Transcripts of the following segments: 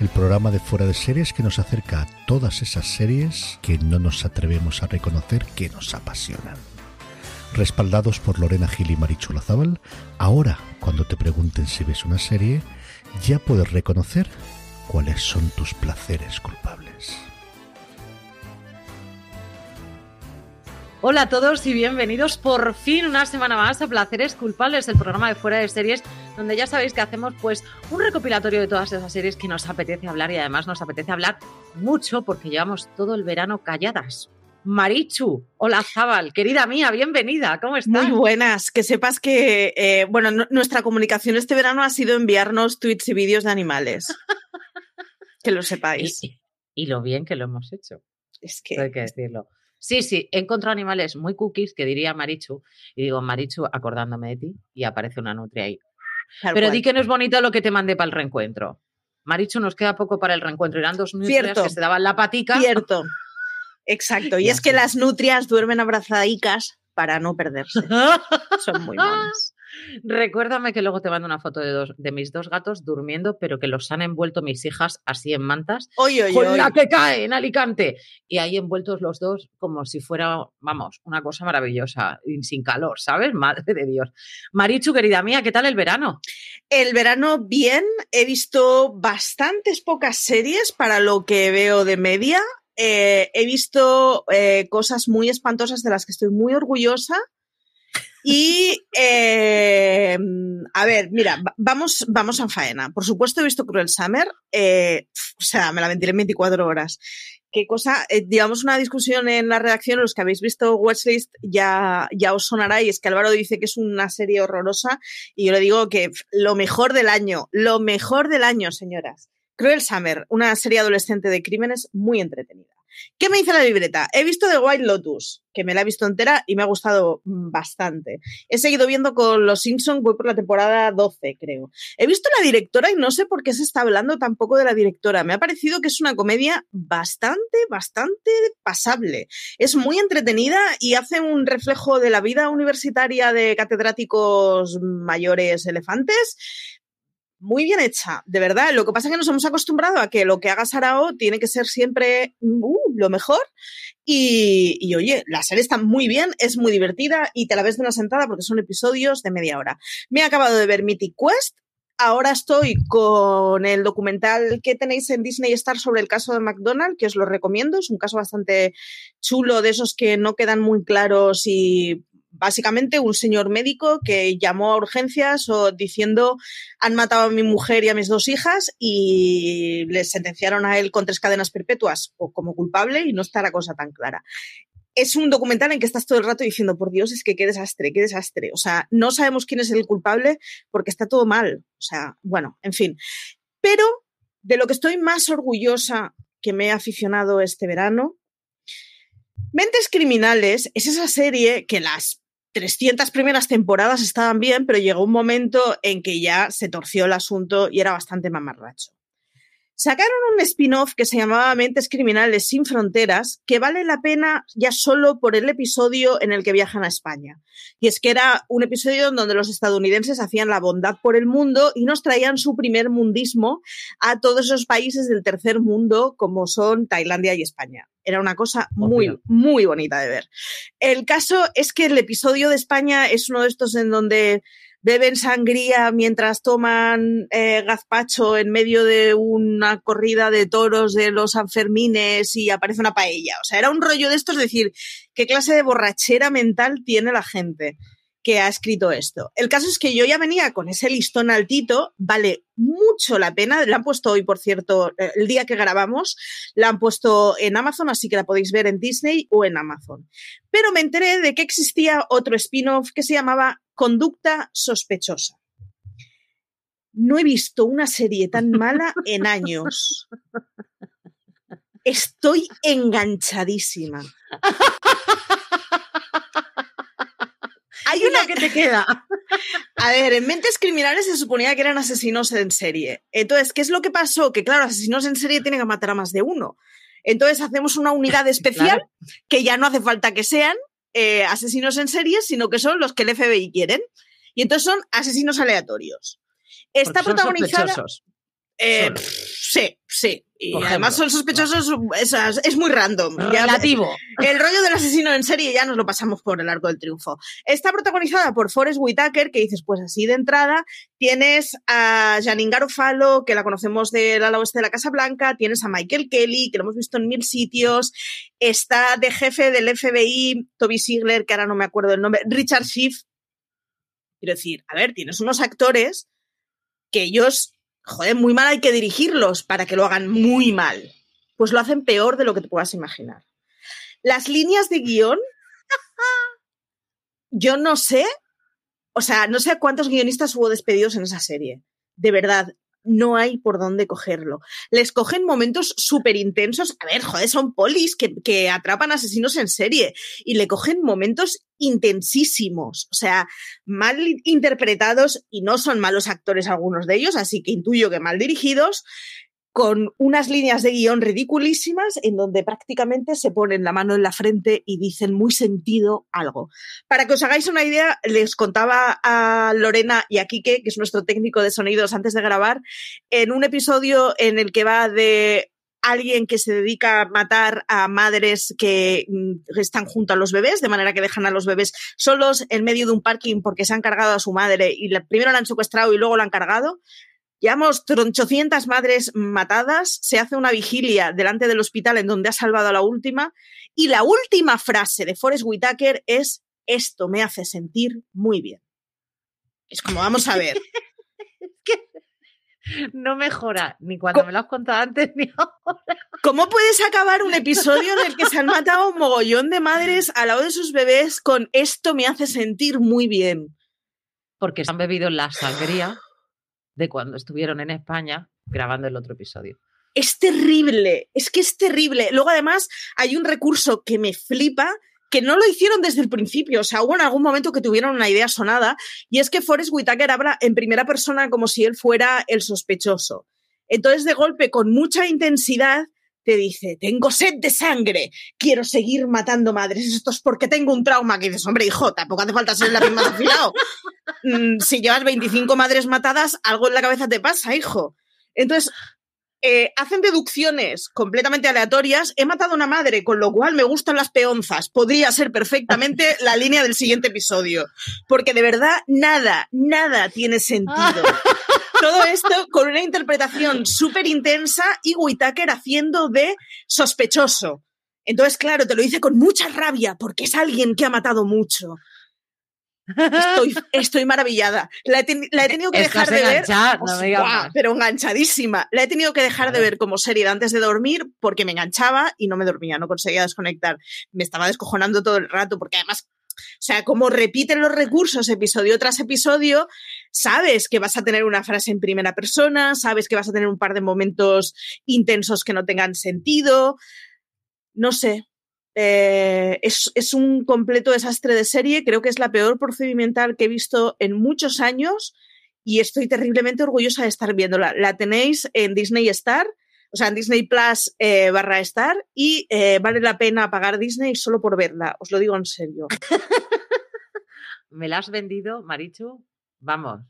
El programa de fuera de series que nos acerca a todas esas series que no nos atrevemos a reconocer que nos apasionan. Respaldados por Lorena Gil y Marichu Lazábal, ahora cuando te pregunten si ves una serie, ya puedes reconocer cuáles son tus placeres culpables. Hola a todos y bienvenidos por fin una semana más a Placeres Culpables, el programa de fuera de series, donde ya sabéis que hacemos pues un recopilatorio de todas esas series que nos apetece hablar y además nos apetece hablar mucho porque llevamos todo el verano calladas. Marichu, hola Zabal, querida mía, bienvenida, ¿cómo estás? Muy buenas, que sepas que, eh, bueno, nuestra comunicación este verano ha sido enviarnos tweets y vídeos de animales. que lo sepáis. Y, y, lo bien que lo hemos hecho. Es que... Hay que decirlo. Sí, sí, he encontrado animales muy cookies que diría Marichu, y digo, Marichu, acordándome de ti, y aparece una nutria ahí. Tal Pero cual. di que no es bonito lo que te mandé para el reencuentro. Marichu, nos queda poco para el reencuentro. Eran dos nutrias que se daban la patica. Cierto. Exacto. Y es que las nutrias duermen abrazadicas para no perderse. Son muy monas. Recuérdame que luego te mando una foto de, dos, de mis dos gatos durmiendo, pero que los han envuelto mis hijas así en mantas. Oye, oye, ¡Con la que cae en Alicante! Y ahí envueltos los dos como si fuera, vamos, una cosa maravillosa, y sin calor, ¿sabes? Madre de Dios. Marichu, querida mía, ¿qué tal el verano? El verano, bien. He visto bastantes pocas series para lo que veo de media. Eh, he visto eh, cosas muy espantosas de las que estoy muy orgullosa. Y, eh, a ver, mira, va- vamos, vamos a faena. Por supuesto, he visto Cruel Summer. eh, o sea, me la ventilé en 24 horas. Qué cosa, eh, digamos una discusión en la redacción, los que habéis visto Watchlist ya, ya os sonará, y es que Álvaro dice que es una serie horrorosa, y yo le digo que lo mejor del año, lo mejor del año, señoras. Cruel Summer, una serie adolescente de crímenes muy entretenida. ¿Qué me dice la libreta? He visto The White Lotus, que me la he visto entera y me ha gustado mm, bastante. He seguido viendo con Los Simpsons, voy por la temporada 12, creo. He visto la directora y no sé por qué se está hablando tampoco de la directora. Me ha parecido que es una comedia bastante, bastante pasable. Es muy entretenida y hace un reflejo de la vida universitaria de catedráticos mayores elefantes muy bien hecha, de verdad. Lo que pasa es que nos hemos acostumbrado a que lo que haga Sarao tiene que ser siempre uh, lo mejor. Y, y, oye, la serie está muy bien, es muy divertida y te la ves de una sentada porque son episodios de media hora. Me he acabado de ver Mythic Quest. Ahora estoy con el documental que tenéis en Disney Star sobre el caso de McDonald's, que os lo recomiendo. Es un caso bastante chulo, de esos que no quedan muy claros y básicamente un señor médico que llamó a urgencias o diciendo han matado a mi mujer y a mis dos hijas y les sentenciaron a él con tres cadenas perpetuas o como culpable y no está la cosa tan clara. Es un documental en que estás todo el rato diciendo, por Dios, es que qué desastre, qué desastre. O sea, no sabemos quién es el culpable porque está todo mal. O sea, bueno, en fin. Pero de lo que estoy más orgullosa que me he aficionado este verano, Mentes Criminales es esa serie que las 300 primeras temporadas estaban bien, pero llegó un momento en que ya se torció el asunto y era bastante mamarracho. Sacaron un spin-off que se llamaba Mentes Criminales sin Fronteras, que vale la pena ya solo por el episodio en el que viajan a España. Y es que era un episodio en donde los estadounidenses hacían la bondad por el mundo y nos traían su primer mundismo a todos esos países del tercer mundo como son Tailandia y España. Era una cosa muy, Obvio. muy bonita de ver. El caso es que el episodio de España es uno de estos en donde beben sangría mientras toman eh, gazpacho en medio de una corrida de toros de los Sanfermines y aparece una paella. O sea, era un rollo de estos, es decir, qué clase de borrachera mental tiene la gente que ha escrito esto. El caso es que yo ya venía con ese listón altito, vale mucho la pena, la han puesto hoy, por cierto, eh, el día que grabamos, la han puesto en Amazon, así que la podéis ver en Disney o en Amazon. Pero me enteré de que existía otro spin-off que se llamaba Conducta Sospechosa. no he visto una serie tan mala en años. Estoy enganchadísima. Hay una que te queda. A ver, en Mentes Criminales se suponía que eran asesinos en serie. Entonces, ¿qué es lo que pasó? Que claro, asesinos en serie tienen que matar a más de uno. Entonces hacemos una unidad especial que ya no hace falta que sean eh, asesinos en serie, sino que son los que el FBI quieren. Y entonces son asesinos aleatorios. Está protagonizada. Eh, sí, sí. Y además son sospechosos, es, muy random. Relativo. el rollo del asesino en serie ya nos lo pasamos por el arco del triunfo. Está protagonizada por Forrest Whitaker, que dices, pues así de entrada, tienes a Janine Garofalo, que la conocemos del ala oeste de la Casa Blanca, tienes a Michael Kelly, que lo hemos visto en mil sitios, está de jefe del FBI, Toby Sigler, que ahora no me acuerdo del nombre, Richard Schiff. Quiero decir, a ver, tienes unos actores que ellos joder, muy mal hay que dirigirlos para que lo hagan muy mal. Pues lo hacen peor de lo que te puedas imaginar. Las líneas de guion, yo no sé, o sea, no sé cuántos guionistas hubo despedidos en esa serie. De verdad, no hay por dónde cogerlo. Les cogen momentos súper intensos. A ver, joder, son polis que, que, atrapan asesinos en serie y le cogen momentos intensísimos, o sea, mal interpretados y no son malos actores algunos de ellos, así que intuyo que mal dirigidos con unas líneas de guion ridiculísimas en donde prácticamente se ponen la mano en la frente y dicen muy sentido algo. Para que os hagáis una idea, les contaba a Lorena y a Quique, que es nuestro técnico de sonidos antes de grabar, en un episodio en el que va de alguien que se dedica a matar a madres que mm, están junto a los bebés, de manera que dejan a los bebés solos en medio de un parking porque se han cargado a su madre y primero la han secuestrado y luego la han cargado. Llevamos tronchocientas madres matadas, se hace una vigilia delante del hospital en donde ha salvado a la última y la última frase de Forrest Whitaker es esto me hace sentir muy bien. Es como, vamos a ver. no mejora ni cuando me lo has contado antes ni ahora. ¿Cómo puedes acabar un episodio en el que se han matado un mogollón de madres al lado de sus bebés con esto me hace sentir muy bien? Porque se han bebido la sangría de cuando estuvieron en España grabando el otro episodio. Es terrible, es que es terrible. Luego además hay un recurso que me flipa, que no lo hicieron desde el principio, o sea, hubo en algún momento que tuvieron una idea sonada, y es que Forrest Whitaker habla en primera persona como si él fuera el sospechoso. Entonces, de golpe, con mucha intensidad, te dice, tengo sed de sangre, quiero seguir matando madres, esto es porque tengo un trauma, que dices, hombre, hijo, tampoco hace falta ser la misma afilado. Mm, si llevas 25 madres matadas, algo en la cabeza te pasa, hijo. Entonces, eh, hacen deducciones completamente aleatorias. He matado a una madre, con lo cual me gustan las peonzas. Podría ser perfectamente la línea del siguiente episodio. Porque de verdad, nada, nada tiene sentido. Todo esto con una interpretación súper intensa y Whitaker haciendo de sospechoso. Entonces, claro, te lo dice con mucha rabia porque es alguien que ha matado mucho. Estoy, estoy maravillada. La he, tenido que dejar de ver. pero enganchadísima. La he tenido que dejar de ver como serie antes de dormir porque me enganchaba y no me dormía, no conseguía desconectar. Me estaba descojonando todo el rato porque además o sea, como repiten los recursos episodio tras episodio, sabes que vas a tener una frase en primera persona, sabes que vas a tener un par de momentos intensos que no tengan sentido. No sé, eh, es, un completo desastre de serie. Creo que es la peor procedimental que he visto en muchos años y estoy terriblemente orgullosa de estar viéndola. La tenéis en Disney Star, o sea, en Disney Plus eh, barra Star y eh, vale la pena pagar Disney solo por verla. Os lo digo en serio. Me la has vendido, Marichu. Vamos.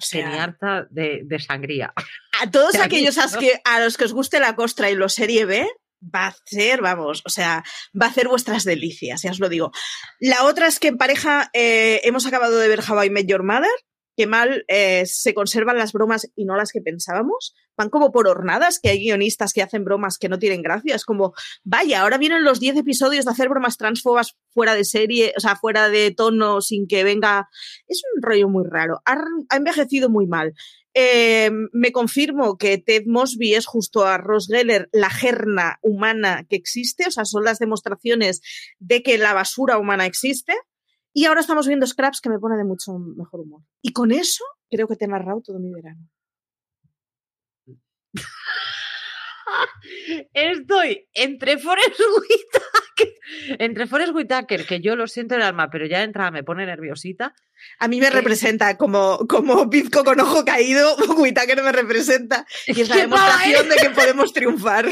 O harta de, sangría. A todos aquellos a, que, a los que os guste la costra y lo serie B, va a ser, vamos, o sea, va a hacer vuestras delicias, ya os lo digo. La otra es que en pareja eh, hemos acabado de ver How I Your Mother, que mal eh, se conservan las bromas y no las que pensábamos. Van como por hornadas, que hay guionistas que hacen bromas que no tienen gracia. Es como, vaya, ahora vienen los 10 episodios de hacer bromas transfobas fuera de serie, o sea, fuera de tono, sin que venga. Es un rollo muy raro. Ha envejecido muy mal. Eh, me confirmo que Ted Mosby es justo a Ross Geller la gerna humana que existe, o sea, son las demostraciones de que la basura humana existe. Y ahora estamos viendo Scraps que me pone de mucho mejor humor. Y con eso Creo que te he narrado todo mi verano. Estoy entre Forrest Whitaker, entre Forrest Whitaker, que yo lo siento en el alma, pero ya de entrada me pone nerviosita. A mí me Eh, representa como, como bizco con ojo caído, Whitaker me representa y es la ¡Qué demostración de que podemos triunfar.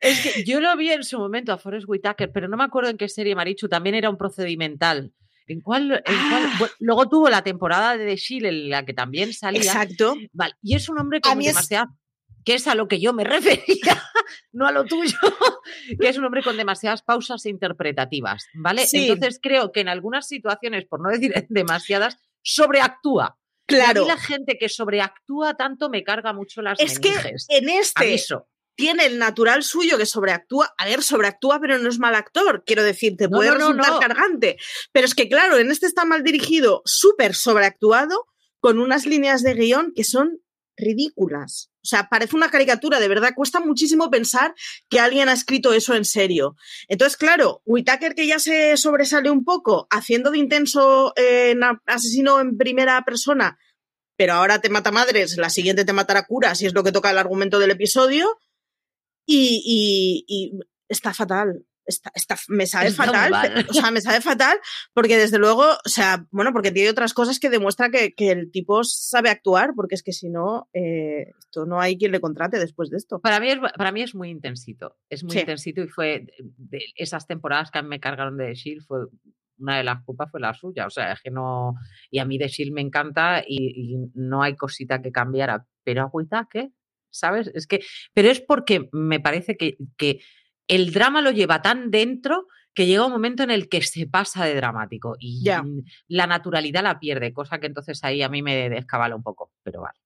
Es que yo lo vi en su momento a Forrest Whitaker, pero no me acuerdo en qué serie, Marichu, también era un procedimental. ¿En cuál? en cuál- Ah. bueno, luego tuvo la temporada de The Shield en la que también salía. Exacto. Vale, y es un hombre es- demasiada. Que es a lo que yo me refería, no a lo tuyo, que es un hombre con demasiadas pausas interpretativas, ¿vale? Sí. Entonces creo que en algunas situaciones, por no decir demasiadas, sobreactúa. Y a Claro. mí la gente que sobreactúa tanto me carga mucho las Es que en este Aviso. tiene el natural suyo que sobreactúa. A ver, sobreactúa, pero no es mal actor. Quiero decir, te No, puede no, no, resultar no. cargante. Pero es que, claro, en este está mal dirigido, súper sobreactuado, con unas líneas de guion que son ridículas. O sea, parece una caricatura, de verdad, cuesta muchísimo pensar que alguien ha escrito eso en serio. Entonces, claro, Whitaker que ya se sobresale un poco haciendo de intenso eh, asesino en primera persona, pero ahora te mata madres, la siguiente te matará cura, si es lo que toca el argumento del episodio, y, y- y está fatal. Está, está- me sabe Está fatal, mal. o sea, me sabe fatal porque desde luego, o sea, bueno, porque tiene otras cosas que demuestra que, que el tipo sabe actuar, porque es que si no, eh, esto no hay quien le contrate después de esto. Para mí, es, para mí es muy intensito. Es muy Sí. intensito y fue de, de esas temporadas que me cargaron de The Shield, fue una de las culpas fue la suya. O sea, es que no. Y a mí The Shield me encanta y, y no hay cosita que cambiara. Pero a Whittaker, ¿sabes? Es que. Pero es porque me parece que, que el drama lo lleva tan dentro que llega un momento en el que se pasa de dramático y la naturalidad la pierde, cosa que entonces ahí a mí me descabala un poco, pero vale.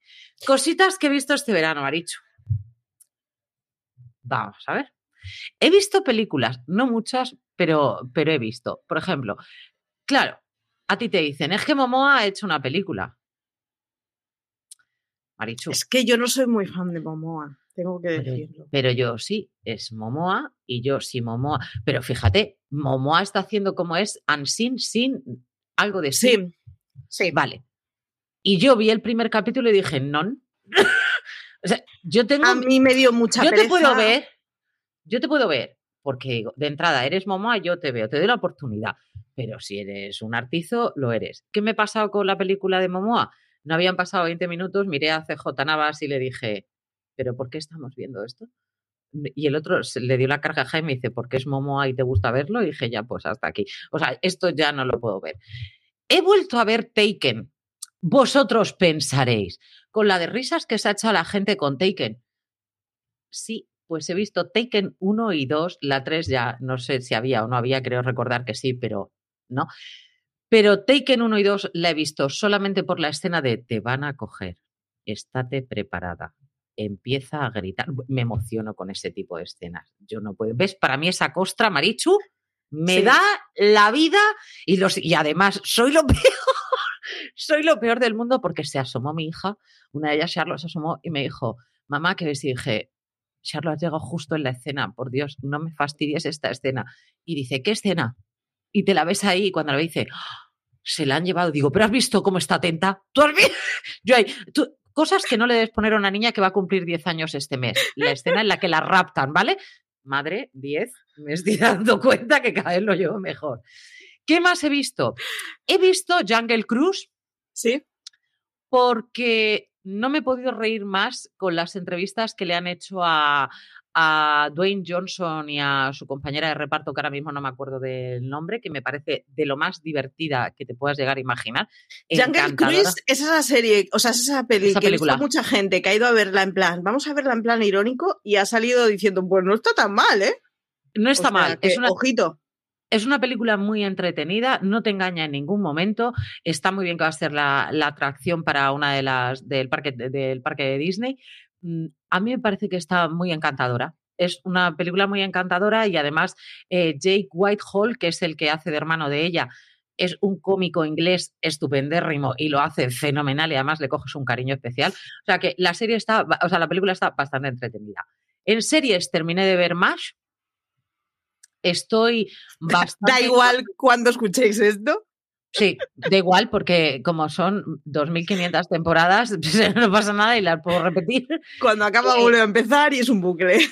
Cositas que he visto este verano, Marichu. Vamos a ver. He visto películas, no muchas, pero, pero he visto. Por ejemplo, claro, a ti te dicen, es que Momoa ha hecho una película. Marichu. Es que yo no soy muy fan de Momoa, tengo que Pero- decirlo. Pero yo sí, es Momoa y yo sí Momoa. Pero fíjate, Momoa está haciendo como es Unseen sin algo de sí. Sí, sí. Vale. Y yo vi el primer capítulo y dije, non. o sea, yo tengo. A mí me dio mucha yo te puedo ver. Yo te puedo ver. Porque digo, de entrada eres Momoa, yo te veo, te doy la oportunidad. Pero si eres un artizo, lo eres. ¿Qué me ha pasado con la película de Momoa? No habían pasado 20 minutos, miré a CJ Navas y le dije, ¿pero por qué estamos viendo esto? Y el otro se le dio la carcajada y dice, ¿por qué es Momoa y te gusta verlo? Y dije, ya, pues hasta aquí. O sea, esto ya no lo puedo ver. He vuelto a ver Taken. Vosotros pensaréis, con la de risas que se ha hecho la gente con Taken. Sí, pues he visto Taken 1 y 2, la 3 ya no sé si había o no había, creo recordar que sí, pero no. Pero Taken 1 y 2 la he visto solamente por la escena de te van a coger, estate preparada, empieza a gritar. Me emociono con ese tipo de escenas. Yo no puedo. ¿Ves? Para mí esa costra, Marichu, me Sí. da la vida y, los, y además soy lo peor. soy lo peor del mundo porque se asomó mi hija, una de ellas, Charlotte, se asomó y me dijo, mamá, ¿qué ves? Y dije, Charlotte has llegado justo en la escena, por Dios, no me fastidies esta escena. Y dice, ¿qué escena? Y te la ves ahí y cuando la ve dice, "Ah, se la han llevado. Digo, ¿pero has visto cómo está atenta? ¿Tú has visto? Yo ahí, tú- cosas que no le debes poner a una niña que va a cumplir 10 años este mes. La escena en la que la raptan, ¿vale? Madre, 10, me estoy dando cuenta que cada vez lo llevo mejor. ¿Qué más he visto? He visto Jungle Cruise Sí. porque no me he podido reír más con las entrevistas que le han hecho a, a Dwayne Johnson y a su compañera de reparto, que ahora mismo no me acuerdo del nombre, que me parece de lo más divertida que te puedas llegar a imaginar. Jungle. Cruise es esa serie, o sea, es esa peli Esa que película. mucha gente que ha ido a verla en plan, vamos a verla en plan irónico y ha salido diciendo, pues no está tan mal, ¿eh? No O está sea, mal. que, Es una, Ojito. Es una película muy entretenida, no te engaña en ningún momento. Está muy bien que va a ser la, la atracción para una de las del parque, de- del parque de Disney. Mm, A mí me parece que está muy encantadora. Es una película muy encantadora y además eh, Jake Whitehall, que es el que hace de hermano de ella, es un cómico inglés estupendérrimo y lo hace fenomenal y además le coges un cariño especial. O sea que la serie está, o sea, la película está bastante entretenida. En series terminé de ver MASH. Estoy bastante Da igual cuando escuchéis esto. Sí, da igual, porque como son 2.500 temporadas, pues, no pasa nada y las puedo repetir. Cuando acaba eh, vuelve a empezar y es un bucle.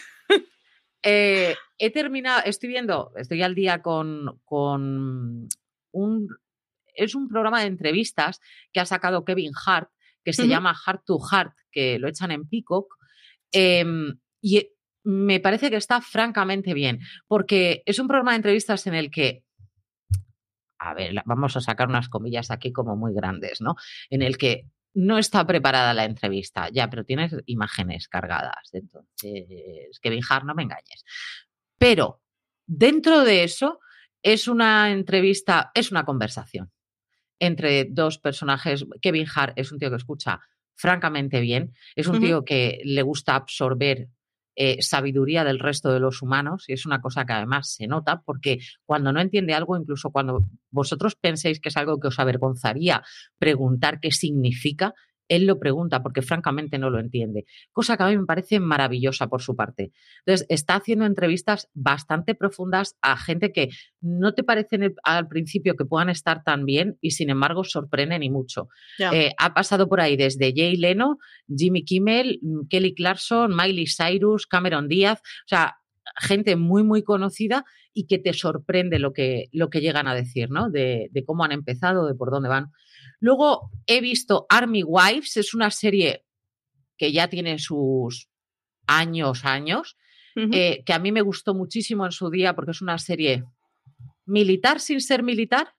Eh, he terminado, estoy viendo, estoy al día con, con un... Es un programa de entrevistas que ha sacado Kevin Hart, que se llama Heart to Heart, que lo echan en Peacock. Em, y me parece que está francamente bien, porque es un programa de entrevistas en el que a ver, vamos a sacar unas comillas aquí como muy grandes, ¿no? En el que no está preparada la entrevista, ya, pero tienes imágenes cargadas. Entonces, Kevin Hart, no me engañes. Pero dentro de eso es una entrevista, es una conversación entre dos personajes. Kevin Hart es un tío que escucha francamente bien, es un tío que le gusta absorber eh, sabiduría del resto de los humanos y es una cosa que además se nota porque cuando no entiende algo, incluso cuando vosotros penséis que es algo que os avergonzaría preguntar qué significa, él lo pregunta porque francamente no lo entiende, cosa que a mí me parece maravillosa por su parte. Entonces, está haciendo entrevistas bastante profundas a gente que no te parecen al principio que puedan estar tan bien y sin embargo sorprenden y mucho. Eh, ha pasado por ahí desde Jay Leno, Jimmy Kimmel, mm, Kelly Clarkson, Miley Cyrus, Cameron Díaz, o sea, gente muy, muy conocida y que te sorprende lo que, lo que llegan a decir, ¿no? De, de cómo han empezado, de por dónde van. Luego he visto Army Wives, es una serie que ya tiene sus años, años, eh, que a mí me gustó muchísimo en su día porque es una serie militar sin ser militar,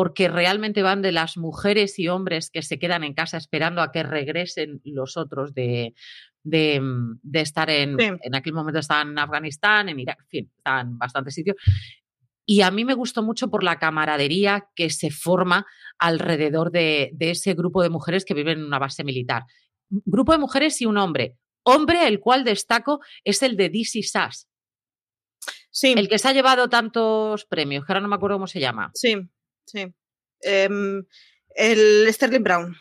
porque realmente van de las mujeres y hombres que se quedan en casa esperando a que regresen los otros de, de, estar en, en aquel momento estaban en Afganistán, en Irak, en fin, estaban en bastantes sitios. Y a mí me gustó mucho por la camaradería que se forma alrededor de, ese grupo de mujeres que viven en una base militar. Grupo de mujeres y un hombre. Hombre, el cual destaco, es el de DC Sass. Sí. El que se ha llevado tantos premios, que ahora no me acuerdo cómo se llama. Sí, sí. Em, el Sterling Brown.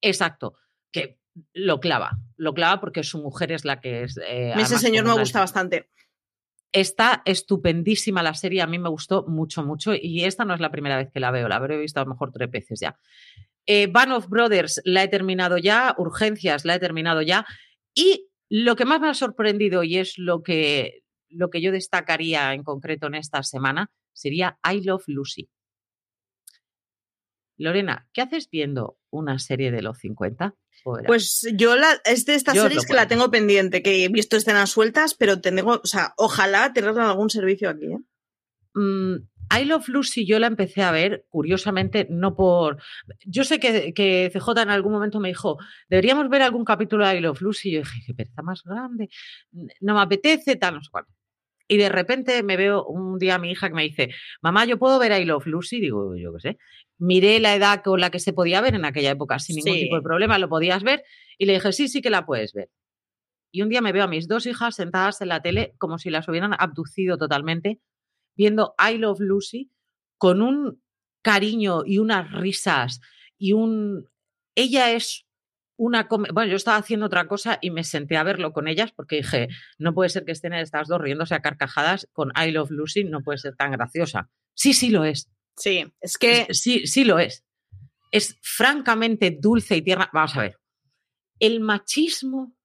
Exacto. Que lo clava. Lo clava porque su mujer es la que es. Eh, ese señor me gusta bastante. Está estupendísima la serie, a mí me gustó mucho, mucho, y esta no es la primera vez que la veo, la habré visto a lo mejor tres veces ya. Eh, Band of Brothers la he terminado ya, Urgencias la he terminado ya, y lo que más me ha sorprendido y es lo que, lo que yo destacaría en concreto en esta semana sería I Love Lucy. Lorena, ¿qué haces viendo una serie de los 50? Pues yo la, es de estas series que la tengo pendiente, que he visto escenas sueltas, pero tengo, o sea, ojalá tener algún servicio aquí. ¿eh? Mm, I Love Lucy yo la empecé a ver, curiosamente, no por... Yo sé que, que, CJ en algún momento me dijo, deberíamos ver algún capítulo de I Love Lucy, y yo dije, qué pereza más grande, no me apetece, tal, no sé cuál. Y de repente me veo un día a mi hija que me dice, mamá, ¿yo puedo ver I Love Lucy? Digo, yo qué sé. Miré la edad con la que se podía ver en aquella época sin ningún tipo de problema, lo podías ver. Y le dije, sí, sí que la puedes ver. Y un día me veo a mis dos hijas sentadas en la tele como si las hubieran abducido totalmente, viendo I Love Lucy con un cariño y unas risas y un... Ella es una... Bueno, yo estaba haciendo otra cosa y me senté a verlo con ellas porque dije, no puede ser que estén estas dos riéndose a carcajadas con I Love Lucy, no puede ser tan graciosa. Sí, sí lo es. Sí, es que... Sí, sí lo es. Es francamente dulce y tierna. Vamos a ver. El machismo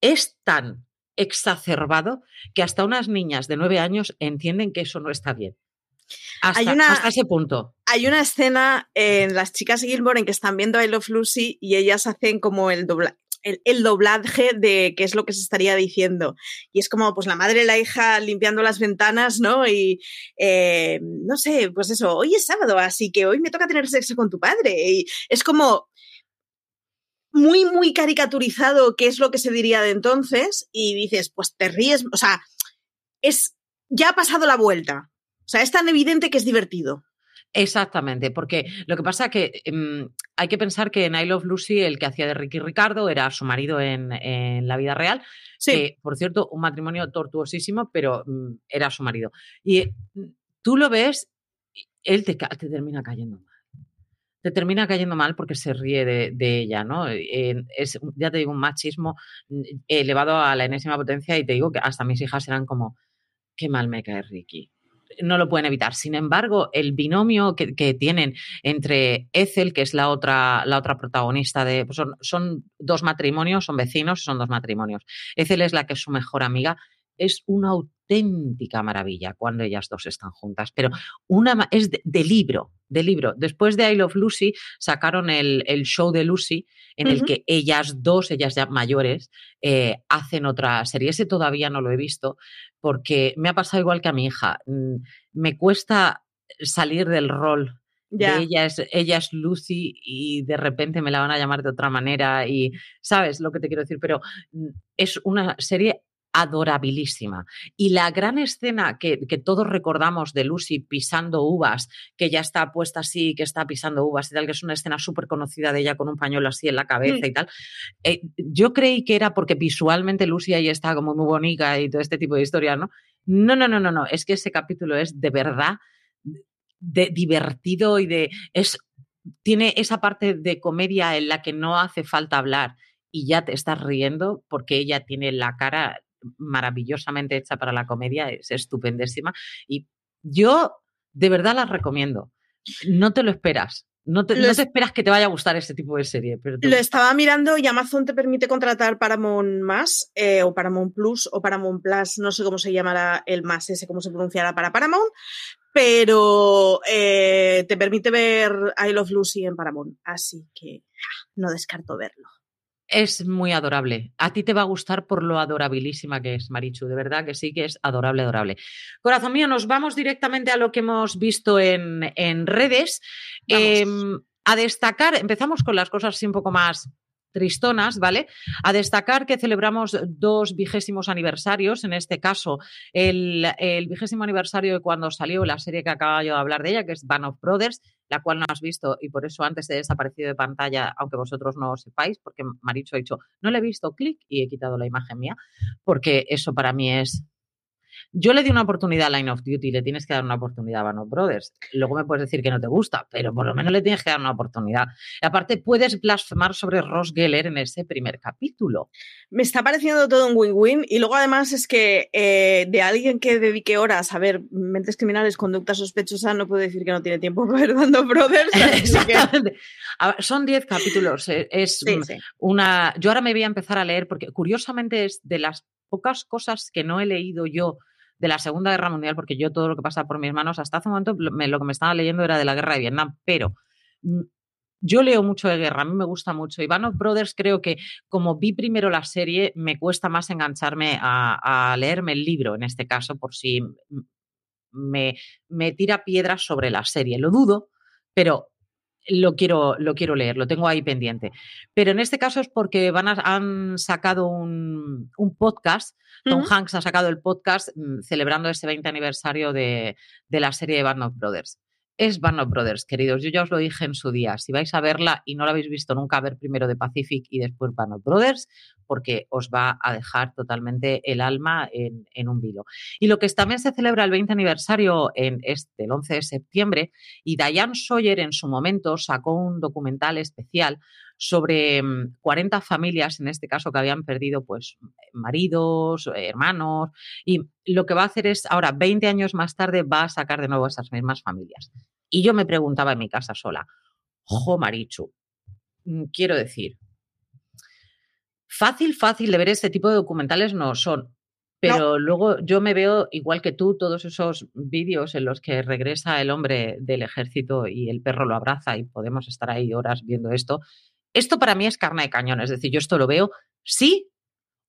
es tan exacerbado que hasta unas niñas de nueve años entienden que eso no está bien. Hasta, ese punto. Hay una escena en Las chicas Gilmore en que están viendo I Love Lucy y ellas hacen como el, el, doblaje de qué es lo que se estaría diciendo. Y es como, pues la madre y la hija limpiando las ventanas, ¿no? Y eh, no sé, pues eso, hoy es sábado, así que hoy me toca tener sexo con tu padre. Y es como muy, muy caricaturizado qué es lo que se diría de entonces y dices, pues te ríes, o sea, es, ya ha pasado la vuelta. O sea, es tan evidente que es divertido. Exactamente, porque lo que pasa es que em, hay que pensar que en I Love Lucy el que hacía de Ricky Ricardo era su marido en, la vida real. Sí. por cierto, un matrimonio tortuosísimo, pero mm, era su marido. Y mm, tú lo ves, él te, te, termina cayendo mal. Te termina cayendo mal porque se ríe de, ella, ¿no? es, ya te digo, un machismo mm, elevado a la enésima potencia y te digo que hasta mis hijas eran como, qué mal me cae Ricky no lo pueden evitar. Sin embargo, el binomio que, tienen entre Ethel, que es la otra, la otra protagonista de. Pues son, son, dos matrimonios, son vecinos, son dos matrimonios. Ethel es la que es su mejor amiga. Es una auténtica maravilla cuando ellas dos están juntas, pero una es de, libro, de libro. Después de I Love Lucy sacaron el, show de Lucy en el que ellas dos, ellas ya mayores, eh, hacen otra serie. Ese todavía no lo he visto, porque me ha pasado igual que a mi hija. Mm, me cuesta salir del rol. De ella es, ella es Lucy y de repente me la van a llamar de otra manera y sabes lo que te quiero decir, pero mm, es una serie adorabilísima. Y la gran escena que, todos recordamos de Lucy pisando uvas, que ya está puesta así, que está pisando uvas y tal, que es una escena súper conocida de ella con un pañuelo así en la cabeza mm. y tal, eh, yo creí que era porque visualmente Lucy ahí está como muy bonita y todo este tipo de historias, ¿no? No, no, no, no, no, es que ese capítulo es de verdad de divertido y de es tiene esa parte de comedia en la que no hace falta hablar y ya te estás riendo porque ella tiene la cara maravillosamente hecha para la comedia, es estupendísima. Y yo de verdad la recomiendo. No te lo esperas. No te, esperas que te vaya a gustar este tipo de serie. Pero Lo estaba mirando y Amazon te permite contratar Paramount Más eh, o Paramount Plus o Paramount Plus, no sé cómo se llamará el más ese, cómo se pronunciará para Paramount, pero eh, te permite ver I Love Lucy en Paramount. Así que no descarto verlo. Es muy adorable. A ti te va a gustar por lo adorabilísima que es, Marichu. De verdad que sí que es adorable, adorable. Corazón mío, nos vamos directamente a lo que hemos visto en, redes. Em, a destacar, empezamos con las cosas así un poco más tristonas, ¿vale? A destacar que celebramos dos vigésimos aniversarios, en este caso el, vigésimo aniversario de cuando salió la serie que acaba yo de hablar de ella, que es Band of Brothers, la cual no has visto y por eso antes he desaparecido de pantalla, aunque vosotros no lo sepáis, porque Maricho ha dicho, no le he visto, clic y he quitado la imagen mía, porque eso para mí es yo le di una oportunidad a Line of Duty, le tienes que dar una oportunidad a Band Brothers. Luego me puedes decir que no te gusta, pero por lo menos le tienes que dar una oportunidad. Y aparte, puedes blasfemar sobre Ross Geller en ese primer capítulo. Me está pareciendo todo un win-win. Y luego, además, es que eh, de alguien que dedique horas a ver mentes criminales, conducta sospechosa, no puedo decir que no tiene tiempo para ver Band Brothers. Son 10 capítulos. Eh, es una. Yo ahora me voy a empezar a leer porque, curiosamente, es de las pocas cosas que no he leído yo de la Segunda Guerra Mundial, porque yo todo lo que pasa por mis manos, hasta hace un momento lo que me estaba leyendo era de la guerra de Vietnam, pero yo leo mucho de guerra, a mí me gusta mucho. Iván of Brothers creo que como vi primero la serie, me cuesta más engancharme a, leerme el libro, en este caso, por si me, me tira piedras sobre la serie. Lo dudo, pero lo quiero, lo quiero leer, lo tengo ahí pendiente. Pero en este caso es porque van han sacado un, podcast, Tom Hanks ha sacado el podcast mm, celebrando ese 20 aniversario de, de la serie de Band of Brothers es Band Brothers, queridos. Yo ya os lo dije en su día. Si vais a verla y no la habéis visto nunca, ver primero de Pacific y después Band Brothers, porque os va a dejar totalmente el alma en, un vilo. Y lo que también se celebra el 20 aniversario en este, el 11 de septiembre, y Diane Sawyer en su momento sacó un documental especial sobre 40 mm, familias, en este caso, que habían perdido pues maridos, hermanos, y lo que va a hacer es, ahora, 20 años más tarde, va a sacar de nuevo esas mismas familias. Y yo me preguntaba en mi casa sola, jo, Marichu, mm, quiero decir, fácil, fácil de ver este tipo de documentales no son, pero luego yo me veo, igual que tú, todos esos vídeos en los que regresa el hombre del ejército y el perro lo abraza y podemos estar ahí horas viendo esto. Esto para mí es carne de cañón, es decir, yo esto lo veo sí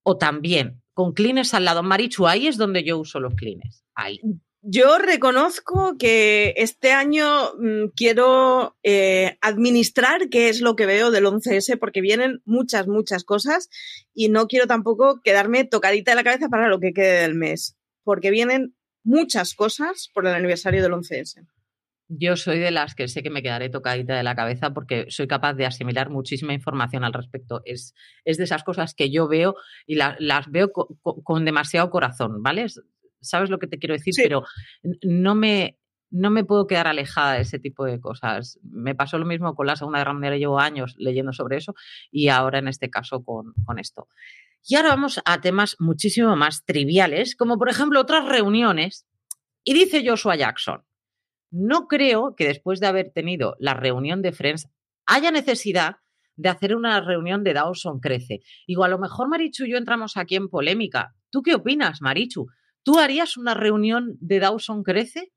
o también, con clines al lado. Marichu, ahí es donde yo uso los clines. Ahí. Yo reconozco que este año mm, quiero eh, administrar qué es lo que veo del 11S porque vienen muchas, muchas cosas y no quiero tampoco quedarme tocadita de la cabeza para lo que quede del mes, porque vienen muchas cosas por el aniversario del 11S. Yo soy de las que sé que me quedaré tocadita de la cabeza porque soy capaz de asimilar muchísima información al respecto. Es, es de esas cosas que yo veo y las veo con demasiado corazón, ¿vale? ¿Sabes lo que te quiero decir? Pero no me, no me puedo quedar alejada de ese tipo de cosas. Me pasó lo mismo con la Segunda Guerra Mundial, llevo años leyendo sobre eso y ahora en este caso con, con esto. Y ahora vamos a temas muchísimo más triviales, como por ejemplo otras reuniones Y dice Joshua Jackson, no creo que después de haber tenido la reunión de Friends haya necesidad de hacer una reunión de Dawson Crece. Digo, a lo mejor Marichu y yo entramos aquí en polémica. ¿Tú qué opinas, Marichu? ¿Tú harías una reunión de Dawson Crece?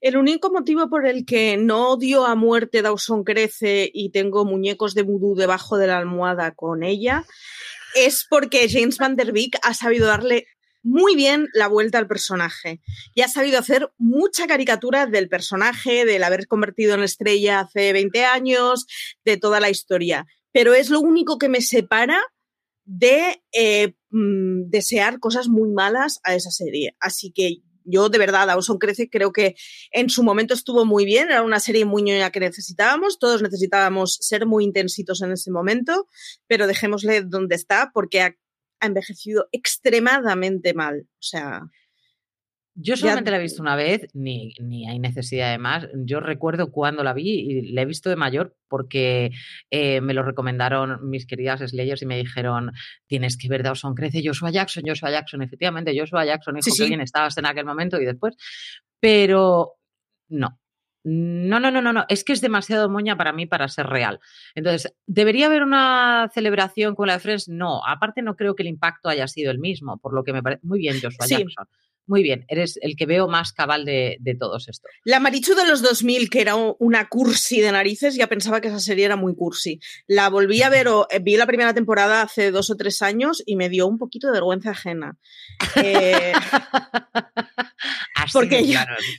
El único motivo por el que no odio a muerte Dawson Crece y tengo muñecos de vudú debajo de la almohada con ella es porque James Van Der Beek ha sabido darle muy bien la vuelta al personaje y ha sabido hacer mucha caricatura del personaje, del haber convertido en estrella hace 20 años, de toda la historia. Pero es lo único que me separa de eh, mm, desear cosas muy malas a esa serie. Así que yo de verdad, Dawson Crece creo que en su momento estuvo muy bien, era una serie muy ñoña que necesitábamos, todos necesitábamos ser muy intensitos en ese momento, pero dejémosle donde está porque ha envejecido extremadamente mal. O sea, yo solamente la he visto una vez, ni, ni, hay necesidad de más. Yo recuerdo cuando la vi y la he visto de mayor porque eh, me lo recomendaron mis queridas Slayers y me dijeron, tienes que ver Dawson Crece, Joshua Jackson, Joshua Jackson. Efectivamente, Joshua Jackson, hijo, sí, que bien estabas en aquel momento y después. Pero no, no, no, no, no, no, es que es demasiado moña para mí para ser real. Entonces, ¿debería haber una celebración con la de Friends? No, aparte no creo que el impacto haya sido el mismo, por lo que me parece muy bien Joshua sí. Jackson. Muy bien, eres el que veo más cabal de, de, todos estos. La Marichu de los 2000, que era una cursi de narices, ya pensaba que esa serie era muy cursi. La volví a ver, o, eh, vi la primera temporada hace dos o tres años y me dio un poquito de vergüenza ajena. Eh, porque yo,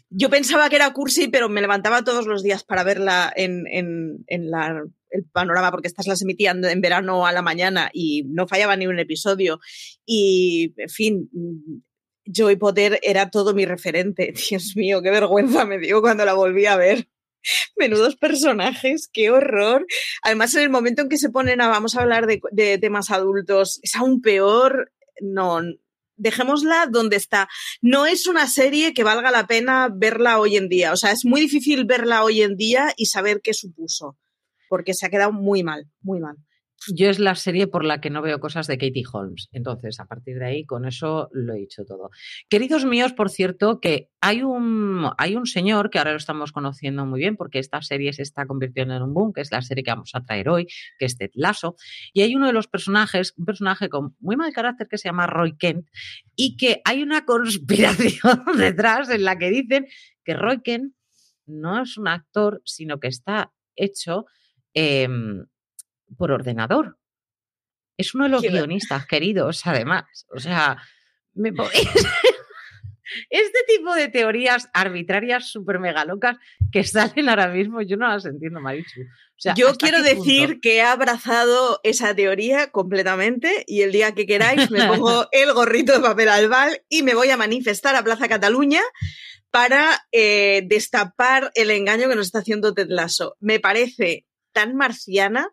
yo, pensaba que era cursi, pero me levantaba todos los días para verla en, en, en la, el panorama, porque estas las emitían en verano a la mañana y no fallaba ni un episodio. Y, en fin, Joy Potter era todo mi referente. Dios mío, qué vergüenza me dio cuando la volví a ver. Menudos personajes, qué horror. Además, en el momento en que se ponen a, vamos a hablar de, de temas adultos, es aún peor. No, dejémosla donde está. No es una serie que valga la pena verla hoy en día. O sea, es muy difícil verla hoy en día y saber qué supuso, porque se ha quedado muy mal, muy mal yo es la serie por la que no veo cosas de Katie Holmes. Entonces, a partir de ahí, con eso lo he dicho todo. Queridos míos, por cierto, que hay un, hay un señor que ahora lo estamos conociendo muy bien porque esta serie se está convirtiendo en un boom, que es la serie que vamos a traer hoy, que es Ted Lasso. Y hay uno de los personajes, un personaje con muy mal carácter que se llama Roy Kent, y que hay una conspiración detrás en la que dicen que Roy Kent no es un actor, sino que está hecho. Eh, por ordenador. Es uno de los guionistas queridos, además. O sea, me Este tipo de teorías arbitrarias súper mega locas que salen ahora mismo, yo no las entiendo, Marichu. O sea, yo quiero decir punto? que he abrazado esa teoría completamente y el día que queráis me pongo el gorrito de papel albal y me voy a manifestar a Plaza Cataluña para eh, destapar el engaño que nos está haciendo Ted Lasso. Me parece tan marciana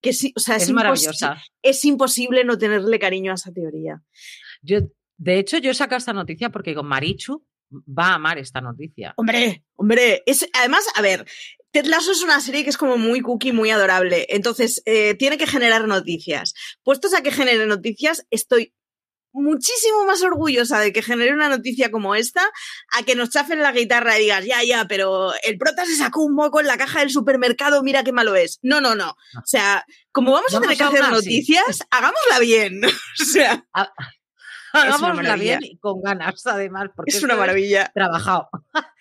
que sí, o sea, es, es maravillosa. Es imposible no tenerle cariño a esa teoría. Yo, de hecho, yo he sacado esta noticia porque con Marichu va a amar esta noticia. Hombre, hombre, es además, a ver, Ted Lasso es una serie que es como muy cookie, muy adorable. Entonces, eh, tiene que generar noticias. Puestos a que genere noticias, estoy muchísimo más orgullosa de que genere una noticia como esta a que nos chafen la guitarra y digas, ya, ya, pero el prota se sacó un moco en la caja del supermercado, mira qué malo es. No, no, no. O sea, como vamos, vamos a tener que hacer noticias, hagámosla bien. o sea. A hagámosla bien y con ganas, además, porque es una maravilla. Trabajado.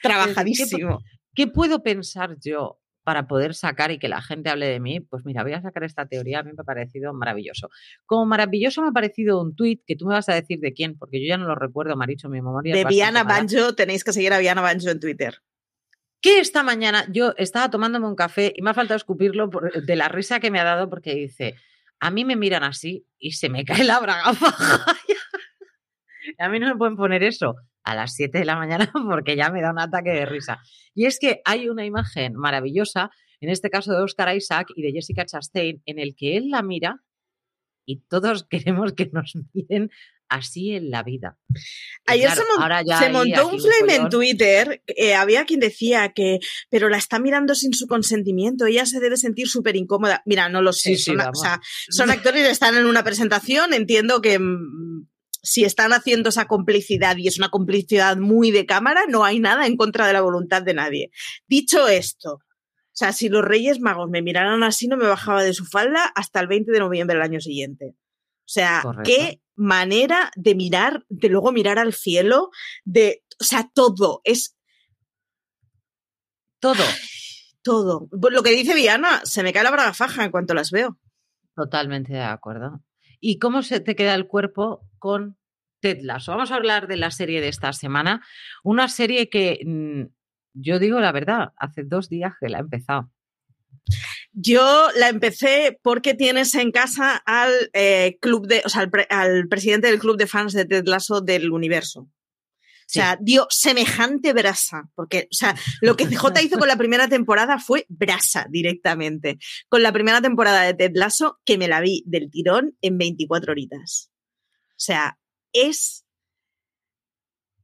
Trabajadísimo. ¿Qué, ¿Qué puedo pensar yo para poder sacar y que la gente hable de mí, pues mira, voy a sacar esta teoría, a mí me ha parecido maravilloso. Como maravilloso me ha parecido un tuit que tú me vas a decir de quién, porque yo ya no lo recuerdo, Maricho, mi memoria. De Viana Banjo, tenéis que seguir a Viana Banjo en Twitter. Que esta mañana yo estaba tomándome un café y me ha faltado escupirlo por, de la risa que me ha dado porque dice, a mí me miran así y se me cae la braga A mí no me pueden poner eso a las 7 de la mañana porque ya me da un ataque de risa. Y es que hay una imagen maravillosa, en este caso de Oscar Isaac y de Jessica Chastain, en el que él la mira y todos queremos que nos miren así en la vida. Ayer claro, se, mon se montó un flame en Twitter, eh, había quien decía que, pero la está mirando sin su consentimiento, ella se debe sentir súper incómoda. Mira, no lo sé, sí, sí, son, o sea, son actores están en una presentación, entiendo que si están haciendo esa complicidad y es una complicidad muy de cámara, no hay nada en contra de la voluntad de nadie. Dicho esto, o sea, si los Reyes Magos me miraran así, no me bajaba de su falda hasta el 20 de noviembre del año siguiente. O sea, Correcto. qué manera de mirar, de luego mirar al cielo, de, o sea, todo, es Todo. todo. Pues Lo que dice Viana, se me cae la braga faja en cuanto las veo. Totalmente de acuerdo. ¿Y cómo se te queda el cuerpo con Ted Lasso? Vamos a hablar de la serie de esta semana. Una serie que mm, yo digo la verdad, hace dos días que la he empezado. Yo la empecé porque tienes en casa al eh, club de, o sea, al, pre- al presidente del club de fans de Ted Lasso del universo. O sea, dio semejante brasa, porque, o sea, lo que CJ hizo con la primera temporada fue brasa directamente. Con la primera temporada de Ted Lasso, que me la vi del tirón en 24 horitas. O sea, es.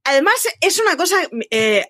Además, es una cosa. eh,